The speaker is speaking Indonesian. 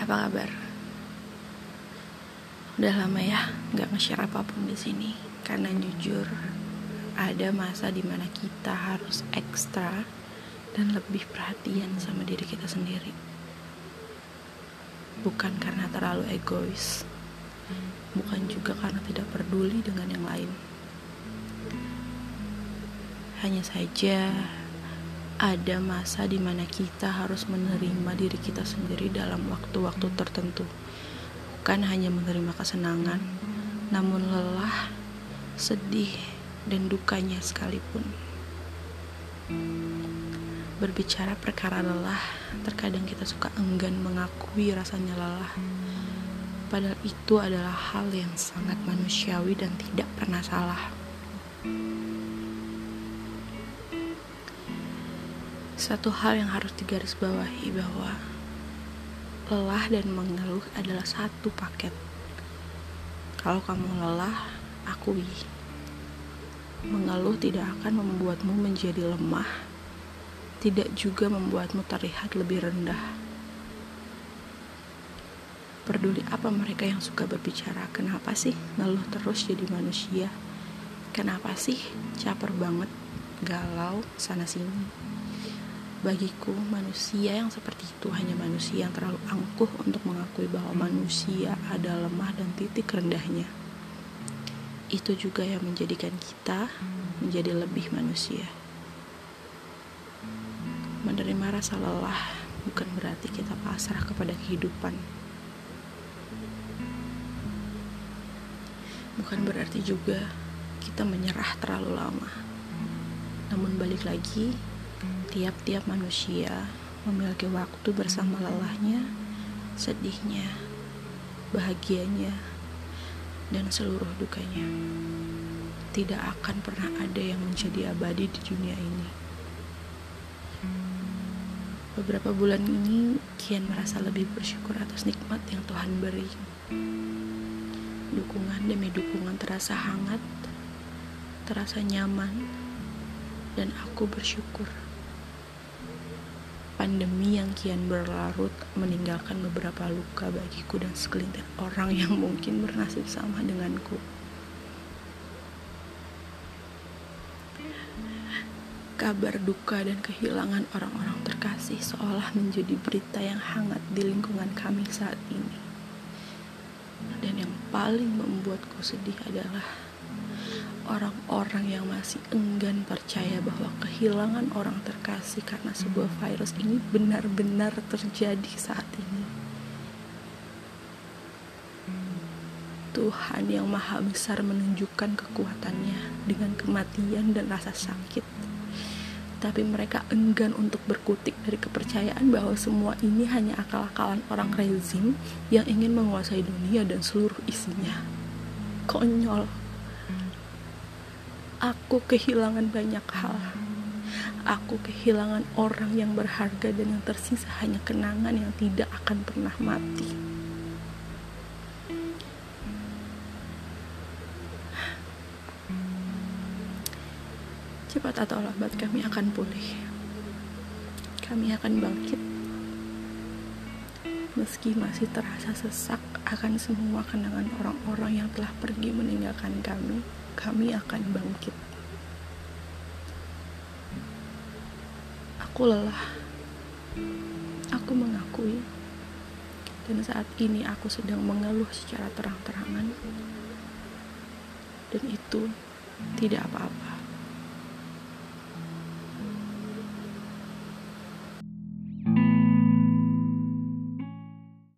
Apa kabar? Udah lama ya nggak nge-share apa pun di sini karena jujur ada masa di mana kita harus ekstra dan lebih perhatian sama diri kita sendiri. Bukan karena terlalu egois, bukan juga karena tidak peduli dengan yang lain. Hanya saja ada masa di mana kita harus menerima diri kita sendiri dalam waktu-waktu tertentu. Bukan hanya menerima kesenangan, namun lelah, sedih, dan dukanya sekalipun. Berbicara perkara lelah, terkadang kita suka enggan mengakui rasanya lelah. Padahal itu adalah hal yang sangat manusiawi dan tidak pernah salah. Satu hal yang harus digarisbawahi bahwa lelah dan mengeluh adalah satu paket. Kalau kamu lelah, akui. Mengeluh tidak akan membuatmu menjadi lemah, tidak juga membuatmu terlihat lebih rendah. Peduli apa mereka yang suka berbicara? Kenapa sih ngeluh terus jadi manusia? Kenapa sih caper banget, galau sana-sini? Bagiku, manusia yang seperti itu hanya manusia yang terlalu angkuh untuk mengakui bahwa manusia ada lemah dan titik rendahnya. Itu juga yang menjadikan kita menjadi lebih manusia. Menerima rasa lelah bukan berarti kita pasrah kepada kehidupan. Bukan berarti juga kita menyerah terlalu lama. Namun balik lagi, Tiap-tiap manusia memiliki waktu bersama lelahnya, sedihnya, bahagianya, dan seluruh dukanya. Tidak akan pernah ada yang menjadi abadi di dunia ini. Beberapa bulan ini, Kian merasa lebih bersyukur atas nikmat yang Tuhan beri. Dukungan demi dukungan terasa hangat, terasa nyaman, dan aku bersyukur pandemi yang kian berlarut meninggalkan beberapa luka bagiku dan segelintir orang yang mungkin bernasib sama denganku. Kabar duka dan kehilangan orang-orang terkasih seolah menjadi berita yang hangat di lingkungan kami saat ini. Dan yang paling membuatku sedih adalah orang-orang yang masih enggan percaya bahwa kehilangan orang terkasih karena sebuah virus ini benar-benar terjadi saat ini. Tuhan yang Maha Besar menunjukkan kekuatannya dengan kematian dan rasa sakit. Tapi mereka enggan untuk berkutik dari kepercayaan bahwa semua ini hanya akal-akalan orang rezim yang ingin menguasai dunia dan seluruh isinya. Konyol. Aku kehilangan banyak hal. Aku kehilangan orang yang berharga dan yang tersisa hanya kenangan yang tidak akan pernah mati. Cepat atau lambat kami akan pulih. Kami akan bangkit. Meski masih terasa sesak akan semua kenangan orang-orang yang telah pergi meninggalkan kami kami akan bangkit. Aku lelah. Aku mengakui. Dan saat ini aku sedang mengeluh secara terang-terangan. Dan itu tidak apa-apa.